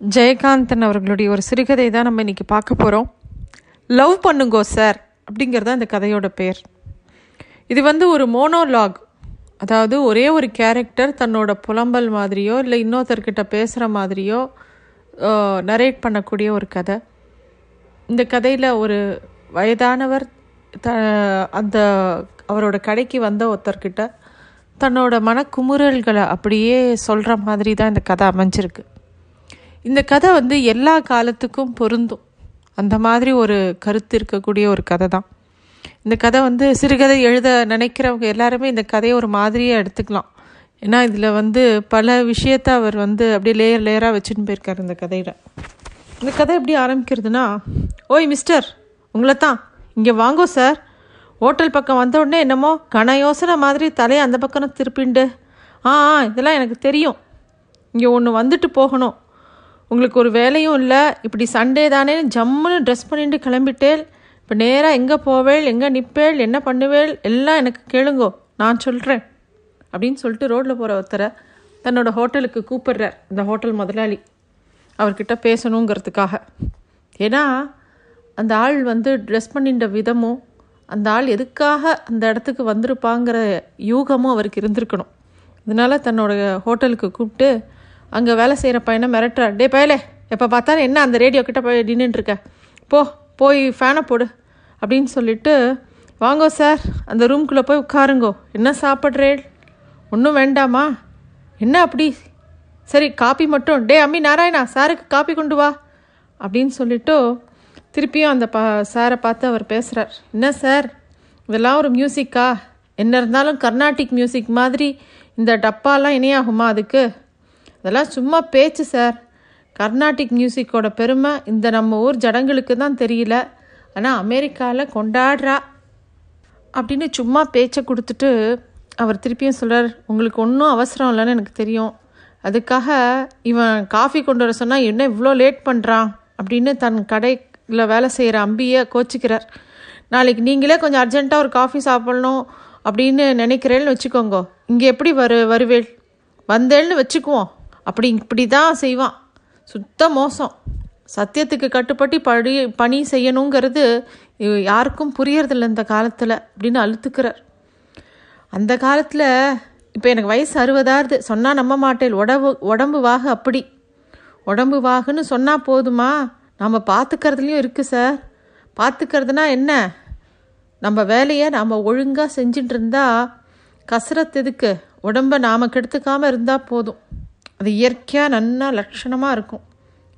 ஜெயகாந்தன் அவர்களுடைய ஒரு சிறுகதை தான் நம்ம இன்றைக்கி பார்க்க போகிறோம் லவ் பண்ணுங்கோ சார் அப்படிங்கிறது இந்த கதையோட பேர். இது வந்து ஒரு மோனோலாக் அதாவது ஒரே ஒரு கேரக்டர் தன்னோட புலம்பல் மாதிரியோ இல்லை இன்னொருத்தர்கிட்ட பேசுகிற மாதிரியோ நரேட் பண்ணக்கூடிய ஒரு கதை. இந்த கதையில் ஒரு வயதானவர் த அந்த அவரோட கடைக்கு வந்த ஒருத்தர்கிட்ட தன்னோட மனக்குமுறல்களை அப்படியே சொல்கிற மாதிரி தான் இந்த கதை அமைஞ்சிருக்கு. இந்த கதை வந்து எல்லா காலத்துக்கும் பொருந்தும். அந்த மாதிரி ஒரு கருத்து இருக்கக்கூடிய ஒரு கதை தான். இந்த கதை வந்து சிறுகதை எழுத நினைக்கிறவங்க எல்லாருமே இந்த கதையை ஒரு மாதிரியாக எடுத்துக்கலாம். ஏன்னா இதில் வந்து பல விஷயத்த அவர் வந்து அப்படியே லேயர் லேயராக வச்சுன்னு போயிருக்கார் இந்த கதையில். இந்த கதை எப்படி ஆரம்பிக்கிறதுனா ஓய் மிஸ்டர் உங்களை தான் இங்கே வாங்கோ சார் ஹோட்டல் பக்கம் வந்த உடனே என்னமோ கன யோசனை மாதிரி தலையை அந்த பக்கம் திருப்பிண்டு ஆ ஆ இதெல்லாம் எனக்கு தெரியும். இங்கே ஒன்று வந்துட்டு போகணும். உங்களுக்கு ஒரு வேலையும் இல்லை இப்படி சண்டே தானே ஜம்முன்னு ட்ரெஸ் பண்ணிட்டு கிளம்பிட்டேல் இப்போ நேராக எங்கே போவேள் எங்கே நிற்பேள் என்ன பண்ணுவேள் எல்லாம் எனக்கு கேளுங்கோ நான் சொல்கிறேன் அப்படின்னு சொல்லிட்டு ரோட்டில் போகிற ஒருத்தரை தன்னோட ஹோட்டலுக்கு கூப்பிடுறார் இந்த ஹோட்டல் முதலாளி. அவர்கிட்ட பேசணுங்கிறதுக்காக. ஏன்னா அந்த ஆள் வந்து ட்ரெஸ் பண்ணிட்ட விதமும் அந்த ஆள் எதுக்காக அந்த இடத்துக்கு வந்திருப்பாங்கிற யூகமும் அவருக்கு இருந்திருக்கணும். இதனால் தன்னோட ஹோட்டலுக்கு கூப்பிட்டு அங்கே வேலை செய்கிற பையனை மிரட்டுறார் டே பயலே எப்போ பார்த்தாலும் என்ன அந்த ரேடியோ கிட்ட போய் நின்றுட்டுருக்க போ போய் ஃபேனை போடு அப்படின்னு சொல்லிட்டு வாங்கோ சார் அந்த ரூம்குள்ளே போய் உட்காருங்கோ. என்ன சாப்பிட்றேள்? ஒன்றும் வேண்டாமா? என்ன அப்படி? சரி காப்பி மட்டும். டே அம்மி நாராயணா சாருக்கு காப்பி கொண்டு வா அப்படின்னு சொல்லிட்டு திருப்பியும் அந்த பா சாரை பார்த்து அவர் பேசுகிறார் என்ன சார் இதெல்லாம் ஒரு மியூசிக்கா என்ன இருந்தாலும் கர்நாடிக் மியூசிக் மாதிரி இந்த டப்பாலாம் இணையாகுமா அதுக்கு? அதெல்லாம் சும்மா பேச்சு சார். கர்நாடிக் மியூசிக்கோட பெருமை இந்த நம்ம ஊர் ஜடங்களுக்கு தான் தெரியல. ஆனால் அமெரிக்காவில் கொண்டாடுறா. அப்படின்னு சும்மா பேச்சை கொடுத்துட்டு அவர் திருப்பியும் சொல்கிறார் உங்களுக்கு ஒன்றும் அவசரம் இல்லைன்னு எனக்கு தெரியும். அதுக்காக இவன் காஃபி கொண்டு வர சொன்னால் என்ன இவ்வளோ லேட் பண்ணுறான் அப்படின்னு தன் கடையில் வேலை செய்கிற அம்பியை கோச்சிக்கிறார். நாளைக்கு நீங்களே கொஞ்சம் அர்ஜென்ட்டாக ஒரு காஃபி சாப்பிட்ணும் அப்படின்னு நினைக்கிறேன்னு வச்சுக்கோங்க. இங்கே எப்படி வரு வருவேள்? வந்தேன்னு வச்சுக்குவோம். அப்படி இப்படி தான் செய்வான். சுத்த மோசம். சத்தியத்துக்கு கட்டுப்பட்டு படி பணி செய்யணுங்கிறது யாருக்கும் புரியறதில்ல இந்த காலத்தில் அப்படின்னு அழுத்துக்கிறார். அந்த காலத்தில் இப்போ எனக்கு வயசு அறுபதாருது சொன்னால் நம்ப மாட்டேன். உடம்பு உடம்பு வாகு அப்படி. உடம்பு வாகுன்னு சொன்னால் போதுமா? நம்ம பார்த்துக்கிறதுலையும் இருக்குது சார். பார்த்துக்கிறதுனா என்ன? நம்ம வேலையை நாம் ஒழுங்காக செஞ்சுட்டு இருந்தால் கசரத் எதுக்கு? உடம்பை நாம் கெடுத்துக்காமல் இருந்தால் போதும். அது இயற்கையாக நன்னா லட்சணமாக இருக்கும்.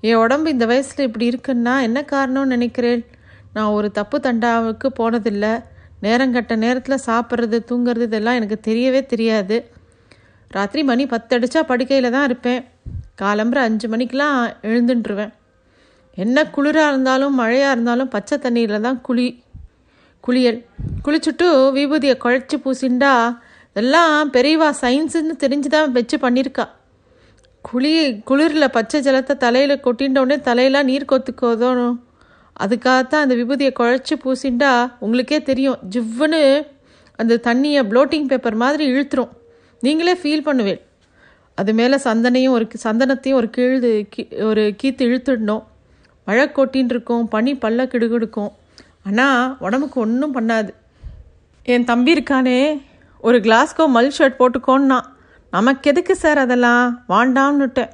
என் உடம்பு இந்த வயசில் இப்படி இருக்குன்னா என்ன காரணம்னு நினைக்கிறேன் நான் ஒரு தப்பு தண்டாவுக்கு போனதில்லை. நேரங்கட்ட நேரத்தில் சாப்பிட்றது தூங்குறது இதெல்லாம் எனக்கு தெரியவே தெரியாது. ராத்திரி மணி பத்தடிச்சா படுக்கையில் தான் இருப்பேன். காலம்புற அஞ்சு மணிக்கெலாம் எழுந்துட்டுருவேன் என்ன குளிராக இருந்தாலும் மழையாக இருந்தாலும் பச்சை தண்ணீரில் தான் குளி குளியல். குளிச்சுட்டு விபூதியை குழைச்சி பூசிண்டா இதெல்லாம் பெரியவா சயின்ஸுன்னு தெரிஞ்சு தான் வச்சு பண்ணியிருக்கா குளி குளிரில் பச்சை ஜலத்தை தலையில் கொட்டின்றவுடனே தலையெல்லாம் நீர் கொத்துக்கோதோணும் அதுக்காகத்தான் அந்த விபூதியை குழைச்சி பூசிண்டா உங்களுக்கே தெரியும். ஜிவ்வுன்னு அந்த தண்ணியை ப்ளோட்டிங் பேப்பர் மாதிரி இழுத்துரும். நீங்களே ஃபீல் பண்ணுவேன் அது மேலே சந்தனையும் ஒரு சந்தனத்தையும் ஒரு கீழ்து கீ ஒரு கீத்து இழுத்துடணும். மழை கொட்டின்னு இருக்கும் பனி பல்ல கிடுகிடுக்கும். ஆனால் உடம்புக்கு ஒன்றும் பண்ணாது. என் தம்பி இருக்கானே ஒரு கிளாஸ்கோ மல் ஷர்ட் போட்டுக்கோன்னா நமக்கு எதுக்கு சார் அதெல்லாம்? வாண்டாம்னுட்டேன்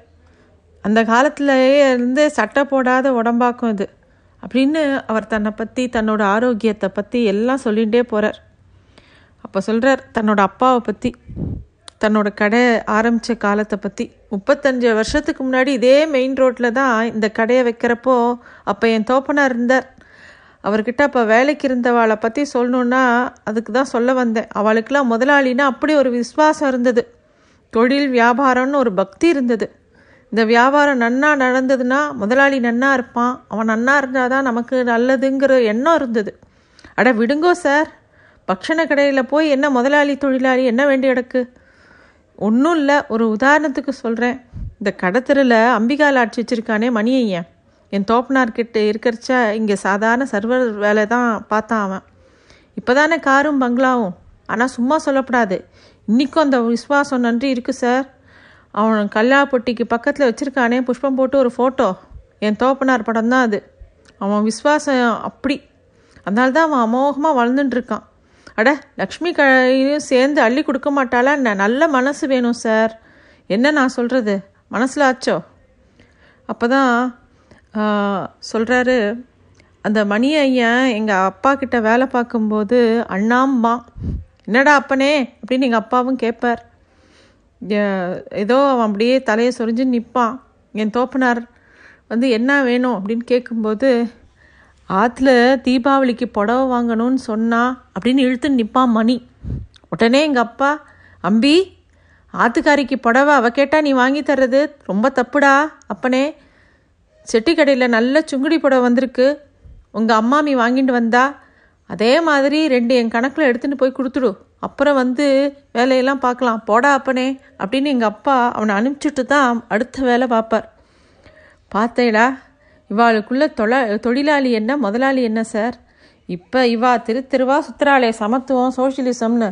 அந்த காலத்துலேயே இருந்து சட்டை போடாத உடம்பாக்கும் இது. அப்படின்னு அவர் தன்னை பற்றி தன்னோட ஆரோக்கியத்தை பற்றி எல்லாம் சொல்லிகிட்டே போகிறார் அப்போ சொல்கிறார் தன்னோட அப்பாவை பற்றி தன்னோட கடை ஆரம்பித்த காலத்தை பற்றி முப்பத்தஞ்சு வருஷத்துக்கு முன்னாடி இதே மெயின் ரோட்டில் தான் இந்த கடையை வைக்கிறப்போ அப்போ என் தோப்பனாக இருந்தார். அவர்கிட்ட அப்போ வேலைக்கு இருந்தவாளை பற்றி சொல்லணுன்னா அதுக்கு தான் சொல்ல வந்தேன். அவளுக்கெல்லாம் முதலாளின்னா அப்படி ஒரு விஸ்வாசம் இருந்தது. தொழில் வியாபாரம்னு ஒரு பக்தி இருந்தது. இந்த வியாபாரம் நன்னா நடந்ததுன்னா முதலாளி நன்னா இருப்பான். அவன் நன்னா இருந்தால் தான் நமக்கு நல்லதுங்கிற எண்ணம் இருந்தது. அட விடுங்கோ சார். பக்ஷண கடையில் போய் என்ன முதலாளி தொழிலாளி என்ன வேண்டிய இடக்கு ஒன்றும் இல்லை. ஒரு உதாரணத்துக்கு சொல்கிறேன் இந்த கடத்தரில் அம்பிகால் ஆட்சி வச்சுருக்கானே மணியையன். என் தோப்பனார்கிட்ட இருக்கிறச்ச இங்கே சாதாரண சர்வர் வேலை தான் பார்த்தான் அவன். இப்போ தானே காரும் பங்களாவும். ஆனால் சும்மா சொல்லப்படாது. இன்றைக்கும் அந்த விஸ்வாசம் நன்றி இருக்குது சார். அவன் கல்லாபொட்டிக்கு பக்கத்தில் வச்சுருக்கானே புஷ்பம் போட்டு ஒரு ஃபோட்டோ என் தோப்பனார் படம் தான் அது. அவன் விஸ்வாசம் அப்படி. அதனால தான் அவன் அமோகமாக வளர்ந்துட்டுருக்கான் அட லக்ஷ்மி கையும் சேர்ந்து அள்ளி கொடுக்க மாட்டாளா என்ன? நல்ல மனசு வேணும் சார். என்ன நான் சொல்கிறது மனசில் ஆச்சோ? அப்போ தான் சொல்கிறாரு அந்த மணி ஐயன் எங்கள் அப்பா கிட்ட வேலை பார்க்கும்போது அண்ணாம்மா. என்னடா அப்பனே? அப்படின்னு எங்கள் அப்பாவும் கேட்பார் ஏதோ அவன் அப்படியே தலையை சொரிஞ்சு நிற்பான் என் தோப்பனார் வந்து என்ன வேணும்? அப்படின்னு கேட்கும்போது ஆற்றுல தீபாவளிக்கு புடவை வாங்கணும்னு சொன்னா அப்படின்னு இழுத்து நிற்பான் மணி. உடனே எங்கள் அப்பா அம்பி ஆத்துக்காரிக்கு புடவை அவ கேட்டால் நீ வாங்கி தர்றது ரொம்ப தப்புடா அப்பனே. செட்டி கடையில் நல்ல சுங்குடி புடவை வந்திருக்கு. உங்கள் அம்மாமி வாங்கிட்டு வந்தா அதே மாதிரி ரெண்டு என் கணக்கில் எடுத்துகிட்டு போய் கொடுத்துடு. அப்புறம் வந்து வேலையெல்லாம் பார்க்கலாம். போடா அப்பனே அப்படின்னு எங்கள் அப்பா அவனை அனுப்பிச்சிட்டு தான் அடுத்த வேலை பார்ப்பார். பார்த்தேடா இவாளுக்குள்ள தொழ தொழிலாளி என்ன முதலாளி என்ன சார்? இப்போ இவா திருத்திருவா திருவா சமத்துவம் சோஷியலிசம்னு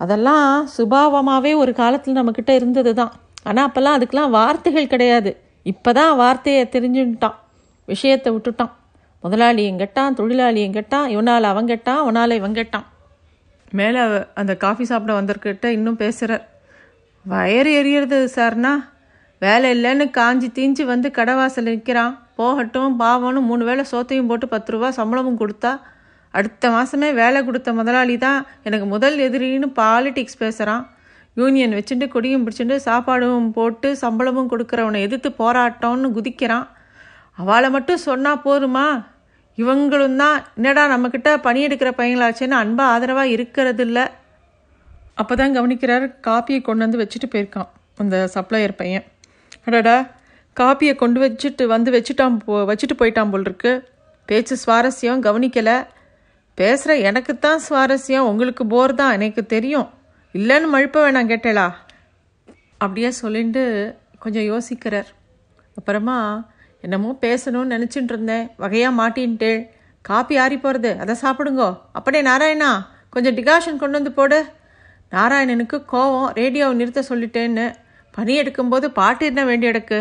அதெல்லாம் சுபாவமாகவே ஒரு காலத்தில் நம்மக்கிட்ட இருந்தது தான் ஆனால் அப்போல்லாம் அதுக்கெலாம் வார்த்தைகள் கிடையாது. இப்போ தான் வார்த்தையை தெரிஞ்சுட்டான் விஷயத்தை விட்டுட்டான். முதலாளி எங்கட்டான் தொழிலாளி எங்கட்டான் இவனால் அவன் கெட்டான் அவனால் இவன் கெட்டான். மேலே அந்த காஃபி சாப்பிட வந்திருக்கிட்ட இன்னும் பேசுகிறார் வயறு எரியறது சார்னா வேலை இல்லைன்னு காஞ்சி தீஞ்சு வந்து கடைவாசல் நிற்கிறான் போகட்டும் பாவம்னு மூணு வேளை சோத்தையும் போட்டு பத்து ரூபா சம்பளமும் கொடுத்தா அடுத்த மாதமே வேலை கொடுத்த முதலாளி தான் எனக்கு முதல் எதிரின்னு பாலிட்டிக்ஸ் பேசுகிறான் யூனியன் வச்சுட்டு கொடியும் பிடிச்சிட்டு சாப்பாடும் போட்டு சம்பளமும் கொடுக்குறவனை எதிர்த்து போராட்டம்னு குதிக்கிறான். அவளை மட்டும் சொன்னால் போருமா இவங்களும் தான் என்னடா நம்மக்கிட்ட பணியெடுக்கிற பையங்களாச்சேன்னு அன்பாக ஆதரவாக இருக்கிறது இல்லை அப்போ தான் கவனிக்கிறார் காப்பியை கொண்டு வந்து வச்சுட்டு போயிருக்கான் அந்த சப்ளையர் பையன். அடடா காப்பியை கொண்டு வச்சுட்டு வந்து வச்சுட்டான் போ வச்சுட்டு போயிட்டான் போல் இருக்கு பேச்சு சுவாரஸ்யம் கவனிக்கலை. பேசுகிற எனக்கு தான் சுவாரஸ்யம் உங்களுக்கு போர் தான் எனக்கு தெரியும். இல்லைன்னு மழுப்ப வேணாம் கேட்டேளா? அப்படியே சொல்லிட்டு கொஞ்சம் யோசிக்கிறார். அப்புறமா என்னமோ பேசணும்னு நினச்சிட்டு இருந்தேன் வகையாக மாட்டின்ட்டு. காப்பி ஆறி போகிறது அதை சாப்பிடுங்கோ. அப்படியே நாராயணா கொஞ்சம் டிகாஷன் கொண்டு வந்து போடு. நாராயணனுக்கு கோவம் ரேடியோவை நிறுத்த சொல்லிட்டேன்னு. பணி எடுக்கும்போது பாட்டு என்ன வேண்டி எடுக்கு?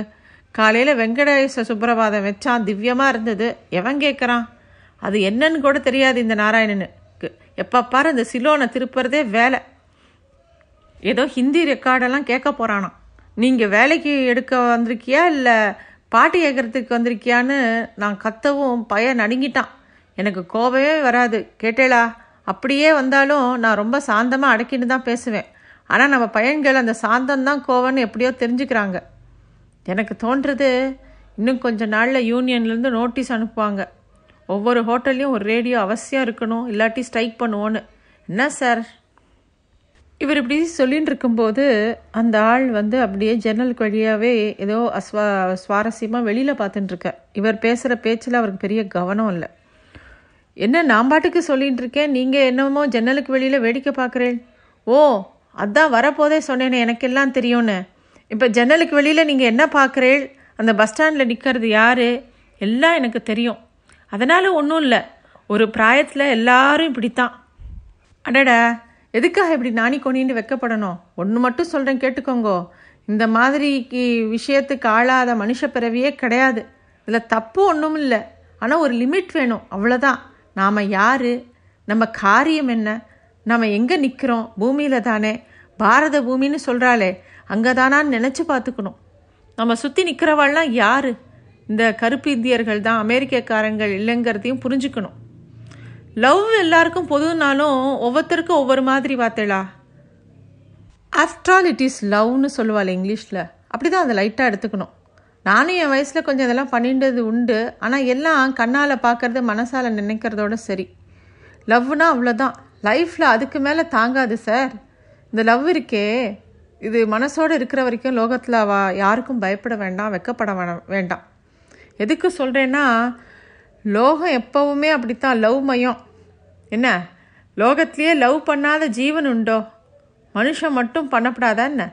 காலையில் வெங்கடேச சுப்பிரபாதம் வச்சான் திவ்யமாக இருந்தது. எவன் கேட்குறான் அது என்னன்னு கூட தெரியாது இந்த நாராயணனுக்கு எப்போ பாரு இந்த சிலோனை திருப்புறதே வேலை. ஏதோ ஹிந்தி ரெக்கார்டெல்லாம் கேட்க போகிறானாம் நீங்கள் வேலைக்கு எடுக்க வந்திருக்கியா இல்லை பாட்டு கேட்குறதுக்கு வந்திருக்கியான்னு நான் கத்தவும் பய நடுங்கிட்டான். எனக்கு கோபமே வராது. கேட்டேளா? அப்படியே வந்தாலும் நான் ரொம்ப சாந்தமாக அடக்கின்னு தான் பேசுவேன். ஆனால் நம்ம பையன்கள் அந்த சாந்தம்தான் கோவம்னு எப்படியோ தெரிஞ்சுக்கிறாங்க. எனக்கு தோன்றது இன்னும் கொஞ்ச நாளில் யூனியன்லேருந்து நோட்டீஸ் அனுப்புவாங்க. ஒவ்வொரு ஹோட்டல்லையும் ஒரு ரேடியோ அவசியம் இருக்கணும் இல்லாட்டி ஸ்ட்ரைக் பண்ணுவோன்னு. என்ன சார்? இவர் இப்படி சொல்லின்னு இருக்கும்போது அந்த ஆள் வந்து அப்படியே ஜன்னலுக்கு வழியாகவே ஏதோ அஸ்வா சுவாரஸ்யமாக வெளியில் பார்த்துட்டுருக்க இவர் பேசுகிற பேச்சில் அவருக்கு பெரிய கவனம் இல்லை. என்ன நான் பாட்டுக்கு சொல்லிகிட்டு இருக்கேன் நீங்கள் என்னமோ ஜன்னலுக்கு வெளியில் வேடிக்கை பார்க்குறேன். ஓ அதான் வரப்போதே சொன்னேனே எனக்கெல்லாம் தெரியும்னு. இப்போ ஜன்னலுக்கு வெளியில் நீங்கள் என்ன பார்க்குறேள்? அந்த பஸ் ஸ்டாண்டில் நிற்கிறது யார்? எல்லாம் எனக்கு தெரியும். அதனால் ஒன்றும் இல்லை. ஒரு பிராயத்தில் எல்லாரும் இப்படித்தான். அடடா. எதுக்காக இப்படி நாணி கொணின்னு வைக்கப்படணும்? ஒன்று மட்டும் சொல்கிறேன் கேட்டுக்கோங்கோ. இந்த மாதிரிக்கு விஷயத்துக்கு ஆளாத மனுஷ பிறவியே கிடையாது. இதில் தப்பு ஒன்றும் இல்லை. ஆனால் ஒரு லிமிட் வேணும் அவ்வளோதான் நாம் யார்? நம்ம காரியம் என்ன? நம்ம எங்கே நிற்கிறோம் பூமியில் தானே. பாரத பூமின்னு சொல்கிறாளே அங்கே தானான்னு நினச்சி பார்த்துக்கணும். நம்ம சுற்றி நிற்கிறவாள்லாம் யார்? இந்த கருப்பு இந்தியர்கள் தான் அமெரிக்கக்காரங்கள் இல்லைங்கிறதையும் புரிஞ்சுக்கணும். லவ் எல்லாருக்கும் பொதுனாலும் ஒவ்வொருத்தருக்கும் ஒவ்வொரு மாதிரி பார்த்தேளா? ஆஃப்டர் இட் இஸ் லவ்னு சொல்லுவாள் இங்கிலீஷில். அப்படி தான் அதை லைட்டாக எடுத்துக்கணும். நானும் என் வயசில் கொஞ்சம் இதெல்லாம் பண்ணிட்டது உண்டு. ஆனால் எல்லாம் கண்ணால் பார்க்கறது மனசால் நினைக்கிறதோட சரி. லவ்னா அவ்வளோதான் லைஃப்பில் அதுக்கு மேலே தாங்காது சார் இந்த லவ் இருக்கே. இது மனசோடு இருக்கிற வரைக்கும் லோகத்தில் வா யாருக்கும் பயப்பட வேண்டாம் வெக்கப்பட வேண்டாம். எதுக்கு சொல்கிறேன்னா லோகம் எப்போவுமே அப்படித்தான். லவ் மயம் என்ன? லோகத்திலேயே லவ் பண்ணாத ஜீவன் உண்டோ? மனுஷன் மட்டும் பண்ணப்படாதா என்ன?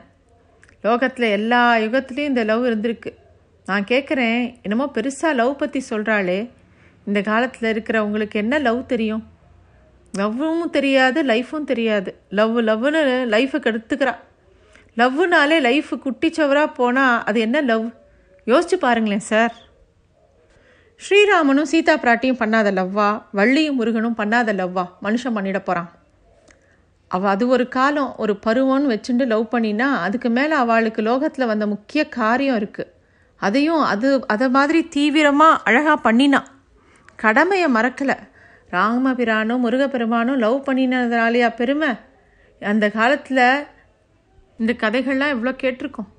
லோகத்தில் எல்லா யுகத்துலேயும் இந்த லவ் இருந்திருக்கு. நான் கேட்குறேன் என்னமோ பெருசாக லவ் பற்றி சொல்கிறாளே இந்த காலத்தில் இருக்கிற உங்களுக்கு என்ன லவ் தெரியும்? லவ்வும் தெரியாது லைஃப்பும் தெரியாது. லவ் லவ்னு லைஃபுக்கு எடுத்துக்கிறா லவ்னாலே லைஃபு குட்டிச்சவராக போனால் அது என்ன லவ்? யோசிச்சு பாருங்களேன் சார். ஸ்ரீராமனும் சீதா பிராட்டியும் பண்ணாத லவ்வா? வள்ளியும் முருகனும் பண்ணாத லவ்வா? மனுஷன் பண்ணிட போகிறான் அவள் அது ஒரு காலம் ஒரு பருவம்னு வச்சுட்டு லவ் பண்ணினா அதுக்கு மேலே அவளுக்கு லோகத்தில் வந்த முக்கிய காரியம் இருக்குது அதையும் அது அதை மாதிரி தீவிரமாக அழகாக பண்ணினா. கடமையை மறக்கலை. ராமபிரானும் முருகப்பெருமானும் லவ் பண்ணினதுனாலையா பெருமை? அந்த காலத்தில் இந்த கதைகள்லாம் எவ்வளோ கேட்டிருக்கோம்.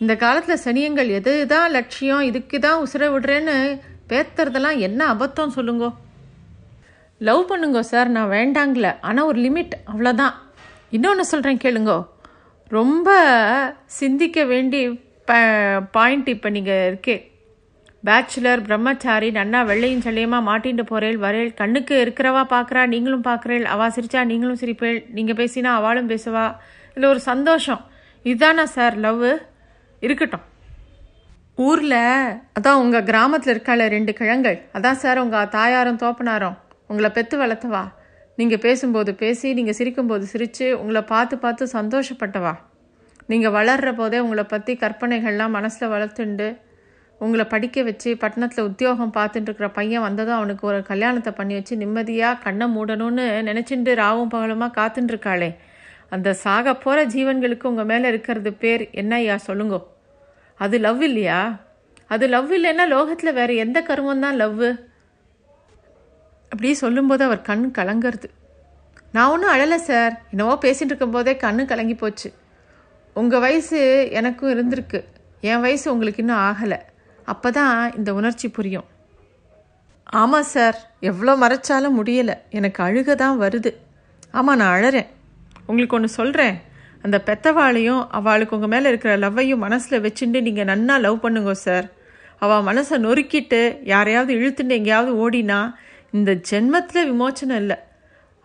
இந்த காலத்தில் சனியங்கள் எது தான் லட்சியம் இதுக்கு தான் உசுர விடுறேன்னு பேத்துறதெல்லாம் என்ன அபத்தம் சொல்லுங்கோ? லவ் பண்ணுங்க சார் நான் வேண்டாங்கள ஆனால் ஒரு லிமிட் அவ்வளோதான் இன்னொன்று சொல்கிறேன் கேளுங்கோ. ரொம்ப சிந்திக்க வேண்டி ப பாயிண்ட் இப்போ நீங்கள் இருக்கே. பேச்சுலர் பிரம்மச்சாரி நன்னா வெள்ளையும் சள்ளியமாக மாட்டின்ட்டு போகிறேள் வரேள் கண்ணுக்கு இருக்கிறவா பார்க்குறா நீங்களும் பார்க்குறேள் அவா சிரிச்சா நீங்களும் சிரிப்பேள் நீங்கள் பேசினா அவளும் பேசுவா. இல்லை ஒரு சந்தோஷம். இதுதானா சார் லவ் இருக்கட்டும். ஊரில் அதான் உங்கள் கிராமத்தில் இருக்காள ரெண்டு கிழங்கள். அதான் சார் உங்கள் தாயாரும் தோப்பனாரும். உங்களை பெற்று வளர்த்தவா? நீங்கள் பேசும்போது பேசி நீங்கள் சிரிக்கும்போது சிரித்து உங்களை பார்த்து பார்த்து சந்தோஷப்பட்டவா? நீங்கள் வளர்கிற போதே உங்களை பற்றி கற்பனைகள்லாம் மனசில் வளர்த்துண்டு உங்களை படிக்க வச்சு பட்டணத்தில் உத்தியோகம் பார்த்துட்டு இருக்கிற பையன் வந்ததும் அவனுக்கு ஒரு கல்யாணத்தை பண்ணி வச்சு நிம்மதியாக கண்ணை மூடணும்னு நினச்சிண்டு ராவும் பகலுமாக காத்துட்டுருக்காளே அந்த சாக போகிற ஜீவன்களுக்கு உங்கள் மேலே இருக்கிறது பேர் என்ன ஐயா சொல்லுங்கோ. அது லவ் இல்லையா? அது லவ் இல்லைன்னா லோகத்தில் வேறு எந்த கருமம் தான் லவ்வு அப்படி சொல்லும்போது அவர் கண் கலங்கிறது. நான் ஒன்றும் அழலை சார் என்னவோ பேசிகிட்டு இருக்கும்போதே கண்ணு கலங்கி போச்சு. உங்கள் வயசு எனக்கும் இருந்திருக்கு. என் வயசு உங்களுக்கு இன்னும் ஆகலை. அப்போ தான் இந்த உணர்ச்சி புரியும். ஆமாம் சார் எவ்வளோ மறைச்சாலும் முடியலை. எனக்கு அழுக தான் வருது. ஆமாம் நான் அழறேன். உங்களுக்கு ஒன்று சொல்கிறேன் அந்த பெத்தவாளையும் அவளுக்கு உங்கள் மேலே இருக்கிற லவ்வையும் மனசில் வச்சுட்டு நீங்கள் நன்னா லவ் பண்ணுங்க சார் அவள் மனசை நொறுக்கிட்டு யாரையாவது இழுத்துட்டு எங்கேயாவது ஓடினா இந்த ஜென்மத்தில் விமோச்சனம் இல்லை.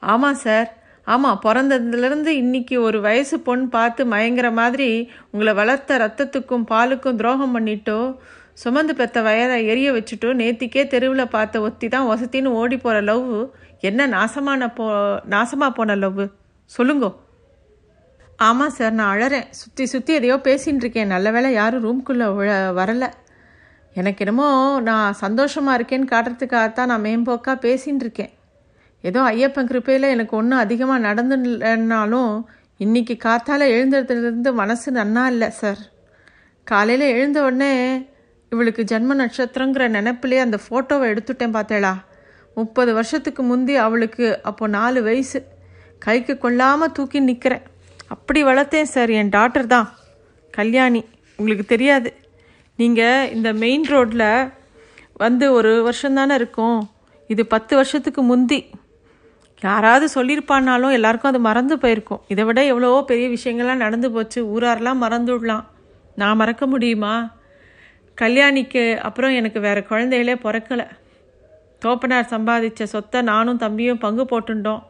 ஆமாம் சார் ஆமாம் பிறந்ததுலேருந்து இன்னைக்கு ஒரு வயசு பொண்ணு பார்த்து மயங்குற மாதிரி உங்களை வளர்த்த ரத்தத்துக்கும் பாலுக்கும் துரோகம் பண்ணிட்டோ சுமந்து பெத்த வயரை எரிய வச்சுட்டோ நேத்திக்கே தெருவில் பார்த்த ஒத்தி தான் வசத்தின்னு ஓடி போகிற லவ் என்ன நாசமான போ நாசமாக போன லவ் சொல்லுங்கோ. ஆமாம் சார் நான் அழறேன். சுற்றி சுற்றி எதையோ பேசின்னு இருக்கேன். நல்ல வேளை யாரும் ரூம்குள்ளே வரலை. எனக்கு என்னமோ நான் சந்தோஷமாக இருக்கேன்னு காட்டுறதுக்காகத்தான் நான் மேம்போக்காக பேசின்னு இருக்கேன். ஏதோ ஐயப்பன் கிருப்பையில் எனக்கு ஒன்றும் அதிகமாக நடந்துனாலும் இன்னைக்கு காத்தால் எழுந்ததுலேருந்து மனசு நன்னா இல்லை சார். காலையில் எழுந்த உடனே இவளுக்கு ஜென்ம நட்சத்திரங்கிற நினப்பிலே அந்த ஃபோட்டோவை எடுத்துட்டேன் பார்த்தேளா. முப்பது வருஷத்துக்கு முந்தி அவளுக்கு அப்போ நாலு வயசு. கைக்கு கொள்ளாமல் தூக்கி நிற்கிறேன் அப்படி வளர்த்தேன் சார் என் டாக்டர் தான். கல்யாணி. உங்களுக்கு தெரியாது. நீங்கள் இந்த மெயின் ரோட்டில் வந்து ஒரு வருஷம் தானே இருக்கும். இது பத்து வருஷத்துக்கு முந்தி. யாராவது சொல்லியிருப்பானாலும் எல்லாருக்கும் அது மறந்து போயிருக்கும். இதை விட எவ்வளவோ பெரிய விஷயங்கள்லாம் நடந்து போச்சு. ஊராரெலாம் மறந்துவிடலாம் நான் மறக்க முடியுமா? கல்யாணிக்கு அப்புறம் எனக்கு வேறு குழந்தைகளே பிறக்கலை. தோப்பனார் சம்பாதிச்ச சொத்தை நானும் தம்பியும் பங்கு போட்டுட்டோம்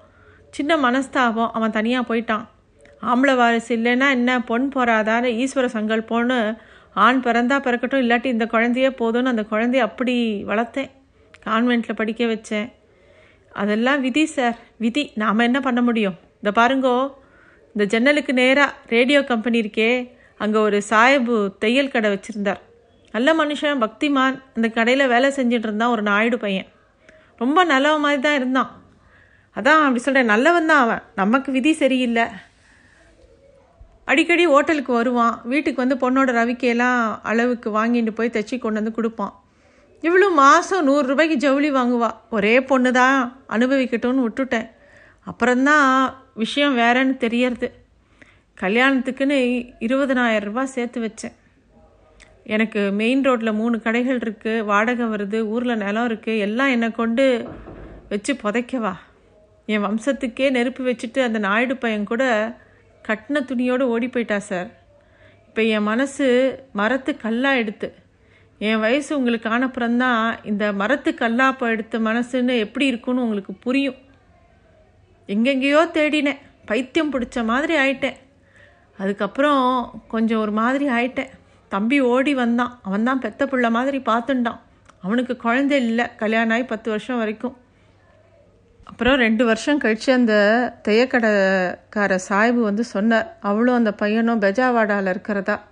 சின்ன மனஸ்தாபம். அவன் தனியாக போயிட்டான். ஆம்பளை வாரிசு இல்லைன்னா என்ன? பொன் போறாதான்னு ஈஸ்வர சங்கல்போன்னு ஆண் பிறந்தா பிறக்கட்டும் இல்லாட்டி இந்த குழந்தையே போதும்னு அந்த குழந்தைய அப்படி வளர்த்தேன். கான்வெண்ட்டில் படிக்க வச்சேன். அதெல்லாம் விதி சார். விதி. நாம் என்ன பண்ண முடியும்? இந்த பாருங்கோ இந்த ஜன்னலுக்கு நேராக ரேடியோ கம்பெனி இருக்கே. அங்கே ஒரு சாயபு தையல் கடை வச்சுருந்தார். நல்ல மனுஷன் பக்திமான். அந்த கடையில் வேலை செஞ்சுட்டு இருந்தான் ஒரு நாயுடு பையன். ரொம்ப நல்லவன் மாதிரி தான் இருந்தான். அதான் அப்படி சொல்கிறேன் நல்லவன் தான் அவன். நமக்கு விதி சரியில்லை. அடிக்கடி ஹோட்டலுக்கு வருவான். வீட்டுக்கு வந்து பொண்ணோட ரவிக்கையெல்லாம் அளவுக்கு வாங்கிட்டு போய் தைச்சி கொண்டு வந்து கொடுப்பான். இவ்வளோ மாதம் நூறுரூபாய்க்கு ஜவுளி வாங்குவா. ஒரே பொண்ணு தான் அனுபவிக்கட்டும்னு விட்டுட்டேன். அப்புறம்தான் விஷயம் வேறன்னு தெரியறது. கல்யாணத்துக்குன்னு இருபதனாயிரம் ரூபா சேர்த்து வச்சேன். எனக்கு மெயின் ரோட்டில் மூணு கடைகள் இருக்குது வாடகை வருது ஊரில் நிலம் இருக்குது எல்லாம் என்னை கொண்டு வச்சு புதைக்கவா. என் வம்சத்துக்கே நெருப்பு வச்சுட்டு அந்த நாயுடு பையன் கூட கட்டின துணியோடு ஓடி போயிட்டா சார்? இப்போ என் மனசு மரத்து கல்லாக எடுத்து என் வயசு உங்களுக்கு ஆனப்புறம்தான் இந்த மரத்து கல்லாப்ப எடுத்த மனசுன்னு எப்படி இருக்குன்னு உங்களுக்கு புரியும். எங்கெங்கேயோ தேடினேன். பைத்தியம் பிடிச்ச மாதிரி ஆயிட்டேன். அதுக்கப்புறம் கொஞ்சம் ஒரு மாதிரி ஆயிட்டேன். தம்பி ஓடி வந்தான். அவன் தான் பெத்த பிள்ளை மாதிரி பார்த்துட்டான். அவனுக்கு குழந்தை இல்லை. கல்யாணம் ஆகி பத்து வருஷம் வரைக்கும். அப்புறம் ரெண்டு வருஷம் கழிச்சு அந்த தையக்கடைக்கார சாய்பு வந்து சொன்னார் அவளும் அந்த பையனும் பெஜாவாடாவில் இருக்கிறதா?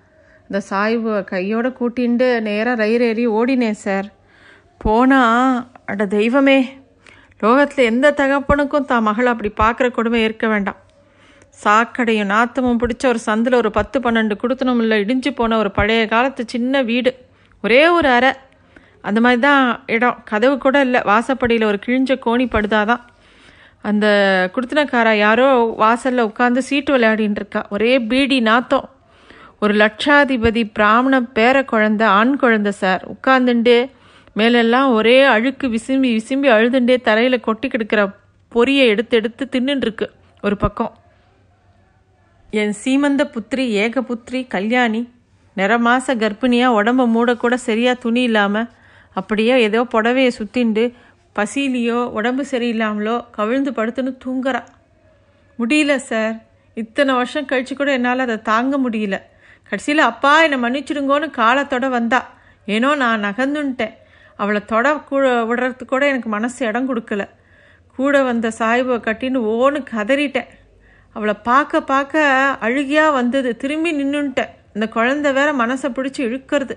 அந்த சாய்வு கையோட கூட்டிண்டு நேராக ரயில் ஏறி ஓடினேன் சார். போனால் அட தெய்வமே லோகத்தில் எந்த தகப்பனுக்கும் தான் மகளை அப்படி பார்க்குற கொடுமை இருக்க வேண்டாம். சாக்கடையும் நாத்தமும் பிடிச்ச ஒரு சந்தில் ஒரு பத்து பன்னெண்டு கொடுத்தனும் இல்லை இடிஞ்சு போன ஒரு பழைய காலத்து சின்ன வீடு. ஒரே ஒரு அறை. அந்த மாதிரி தான் இடம். கதவு கூட இல்லை. வாசப்படியில் ஒரு கிழிஞ்ச கோணி படுதாதான். அந்த குடுத்தனக்காரா யாரோ வாசலில் உட்காந்து சீட்டு விளையாடின்னு இருக்கா. ஒரே பீடி நாத்தம். ஒரு லட்சாதிபதி பிராமண பேர குழந்தை ஆண் குழந்தை சார். உட்காந்துண்டு மேலெல்லாம் ஒரே அழுக்கு விசும்பி விசும்பி அழுதுண்டே தலையில் கொட்டி கிடக்கிற பொரியை எடுத்து எடுத்து தின்னுட்டுருக்கு ஒரு பக்கம். என் சீமந்த புத்திரி ஏக புத்திரி கல்யாணி நிற மாத கர்ப்பிணியாக உடம்ப மூடக்கூட சரியாக துணி இல்லாமல் அப்படியே ஏதோ புடவையை சுற்றிண்டு பசியிலையோ உடம்பு சரியில்லாமலோ கவிழ்ந்து படுத்துன்னு தூங்குறா. முடியல சார். இத்தனை வருஷம் கழிச்சு கூட என்னால் அதை தாங்க முடியல. கடைசியில் அப்பா என்னை மன்னிச்சிடுங்கோன்னு காலத்தோட வந்தா. ஏனோ நான் நகர்ந்துன்ட்டேன். அவளை தொட கூட விடுறதுக்கு கூட எனக்கு மனசு இடம் கொடுக்கல. கூட வந்த சாய்பை கட்டின்னு ஓன்னு கதறிட்டேன். அவளை பார்க்க பார்க்க அழுகியாக வந்தது. திரும்பி நின்றுன்ட்டேன் இந்த குழந்தை வேற மனசை பிடிச்சி இழுக்கிறது.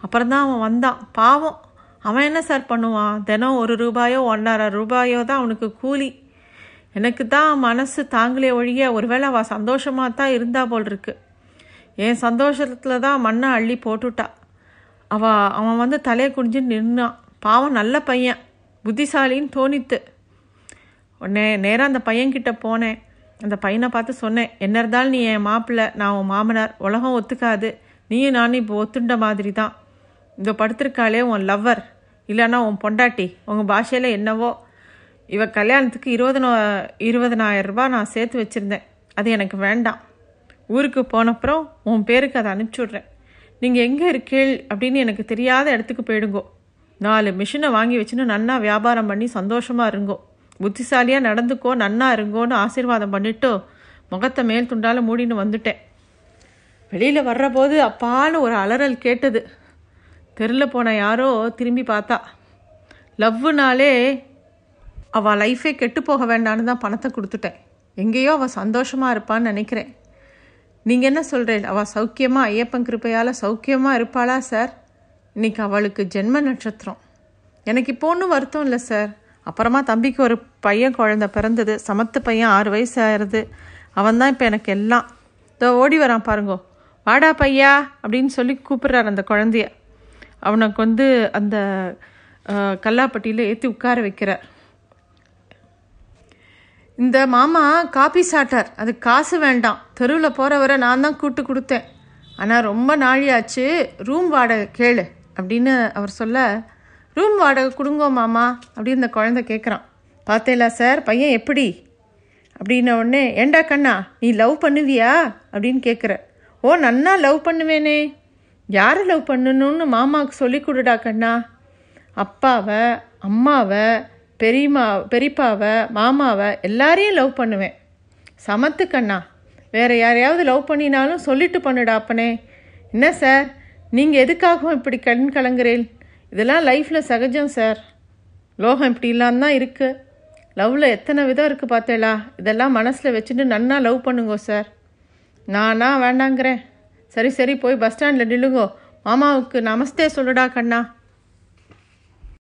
அப்புறம் தான் அவன் வந்தான். பாவம். அவன் என்ன சார் பண்ணுவான்? தினம் ஒரு ரூபாயோ ஒன்றரை ரூபாயோ தான் அவனுக்கு கூலி. எனக்கு தான் மனசு தாங்களே ஒழிய ஒருவேளை அவள் சந்தோஷமாக தான் இருந்தா போல் இருக்கு என் சந்தோஷத்தில் தான் மண்ணை அள்ளி போட்டுட்டா. அவள் அவன் வந்து தலையை குடிஞ்சு நின்னான். பாவம் நல்ல பையன். புத்திசாலின்னு தோணித்து. உடனே நேராக அந்த பையன்கிட்ட போனேன். அந்த பையனை பார்த்து சொன்னேன் என்ன இருந்தாலும் நீ என் மாப்பிள்ளை நான் உன் மாமனார். உலகம் ஒத்துக்காது. நீயும் நானும் இப்போ ஒத்துண்ட மாதிரி தான். இங்கே படுத்திருக்காளே உன் லவ்வர் இல்லைன்னா உன் பொண்டாட்டி. உங்கள் பாஷையில் என்னவோ. இவ கல்யாணத்துக்கு இருபது இருபதனாயிரம் நான் சேர்த்து வச்சுருந்தேன். அது எனக்கு வேண்டாம். ஊருக்கு போனப்புறம் உன் பேருக்கு அதை அனுப்பிச்சி விட்றேன் நீங்கள் எங்கே இருக்கீள் அப்படின்னு எனக்கு தெரியாத இடத்துக்கு போயிடுங்கோ. நாலு மிஷினை வாங்கி வச்சுன்னு நன்னா வியாபாரம் பண்ணி சந்தோஷமாக இருங்கோ. புத்திசாலியாக நடந்துக்கோ நன்னா இருங்கோன்னு ஆசீர்வாதம் பண்ணிட்டு முகத்தை மேல் துண்டால் மூடின்னு வந்துட்டேன். வெளியில் வர்றபோது அப்பான்னு ஒரு அலறல் கேட்டது. தெருவில் போன யாரோ திரும்பி பார்த்தா. லவ்வுனாலே அவள் லைஃபே கெட்டு போக வேண்டான்னு தான் பணத்தை கொடுத்துட்டேன். எங்கேயோ அவள் சந்தோஷமாக இருப்பான்னு நினைக்கிறேன். நீங்கள் என்ன சொல்கிறேன் அவள் சௌக்கியமாக ஐயப்பன் கிருப்பையால் சௌக்கியமாக இருப்பாளா சார் இன்னைக்கு அவளுக்கு ஜென்ம நட்சத்திரம். எனக்கு இப்போ ஒன்றும் வருத்தம் இல்லை சார் அப்புறமா தம்பிக்கு ஒரு பையன் குழந்த பிறந்தது. சமத்து பையன் ஆறு வயசு ஆயிடுது. அவன் தான் இப்போ எனக்கு எல்லாம். இதோ ஓடி வரான் பாருங்கோ. வாடா பையா அப்படின்னு சொல்லி கூப்பிடுறாரு அந்த குழந்தைய. அவனுக்கு வந்து அந்த கல்லாப்பட்டியில் ஏற்றி உட்கார வைக்கிறார் இந்த மாமா காபி சாட்டார் அது காசு வேண்டாம். தெருவில் போகிறவரை நான் தான் கூட்டு கொடுத்தேன். ஆனால் ரொம்ப நாழியாச்சு. ரூம் வாடகை கேளு அப்படின்னு அவர் சொல்ல ரூம் வாடகை கொடுங்கோ மாமா அப்படின்னு இந்த குழந்தை கேட்குறான் பார்த்தேலா சார் பையன் எப்படி? அப்படின்ன உடனே ஏண்டா கண்ணா நீ லவ் பண்ணுவியா? அப்படின்னு கேட்குற ஓ நன்னா லவ் பண்ணுவேனே. யாரை லவ் பண்ணணும்னு மாமாவுக்கு சொல்லி கொடுடா கண்ணா. அப்பாவை அம்மாவை பெரியம்மா பெரியப்பாவை மாமாவை எல்லாரையும் லவ் பண்ணுவேன். சமத்து கண்ணா. வேற யாரையாவது லவ் பண்ணினாலும் சொல்லிட்டு பண்ணுடா அப்பனே. என்ன சார்? நீங்கள் எதுக்காகவும் இப்படி கண் கலங்குறேன் இதெல்லாம் லைஃப்பில் சகஜம் சார். லோகம் இப்படி இல்லாம தான் இருக்குது லவ்வில் எத்தனை விதம் இருக்குது பார்த்தேளா? இதெல்லாம் மனசில் வச்சுட்டு நன்னா லவ் பண்ணுங்க சார். நானா வேண்டாங்கிறேன். சரி சரி போய் பஸ் ஸ்டாண்டில் நில்லுங்கோ. மாமாவுக்கு நமஸ்தே சொல்லுடா கண்ணா.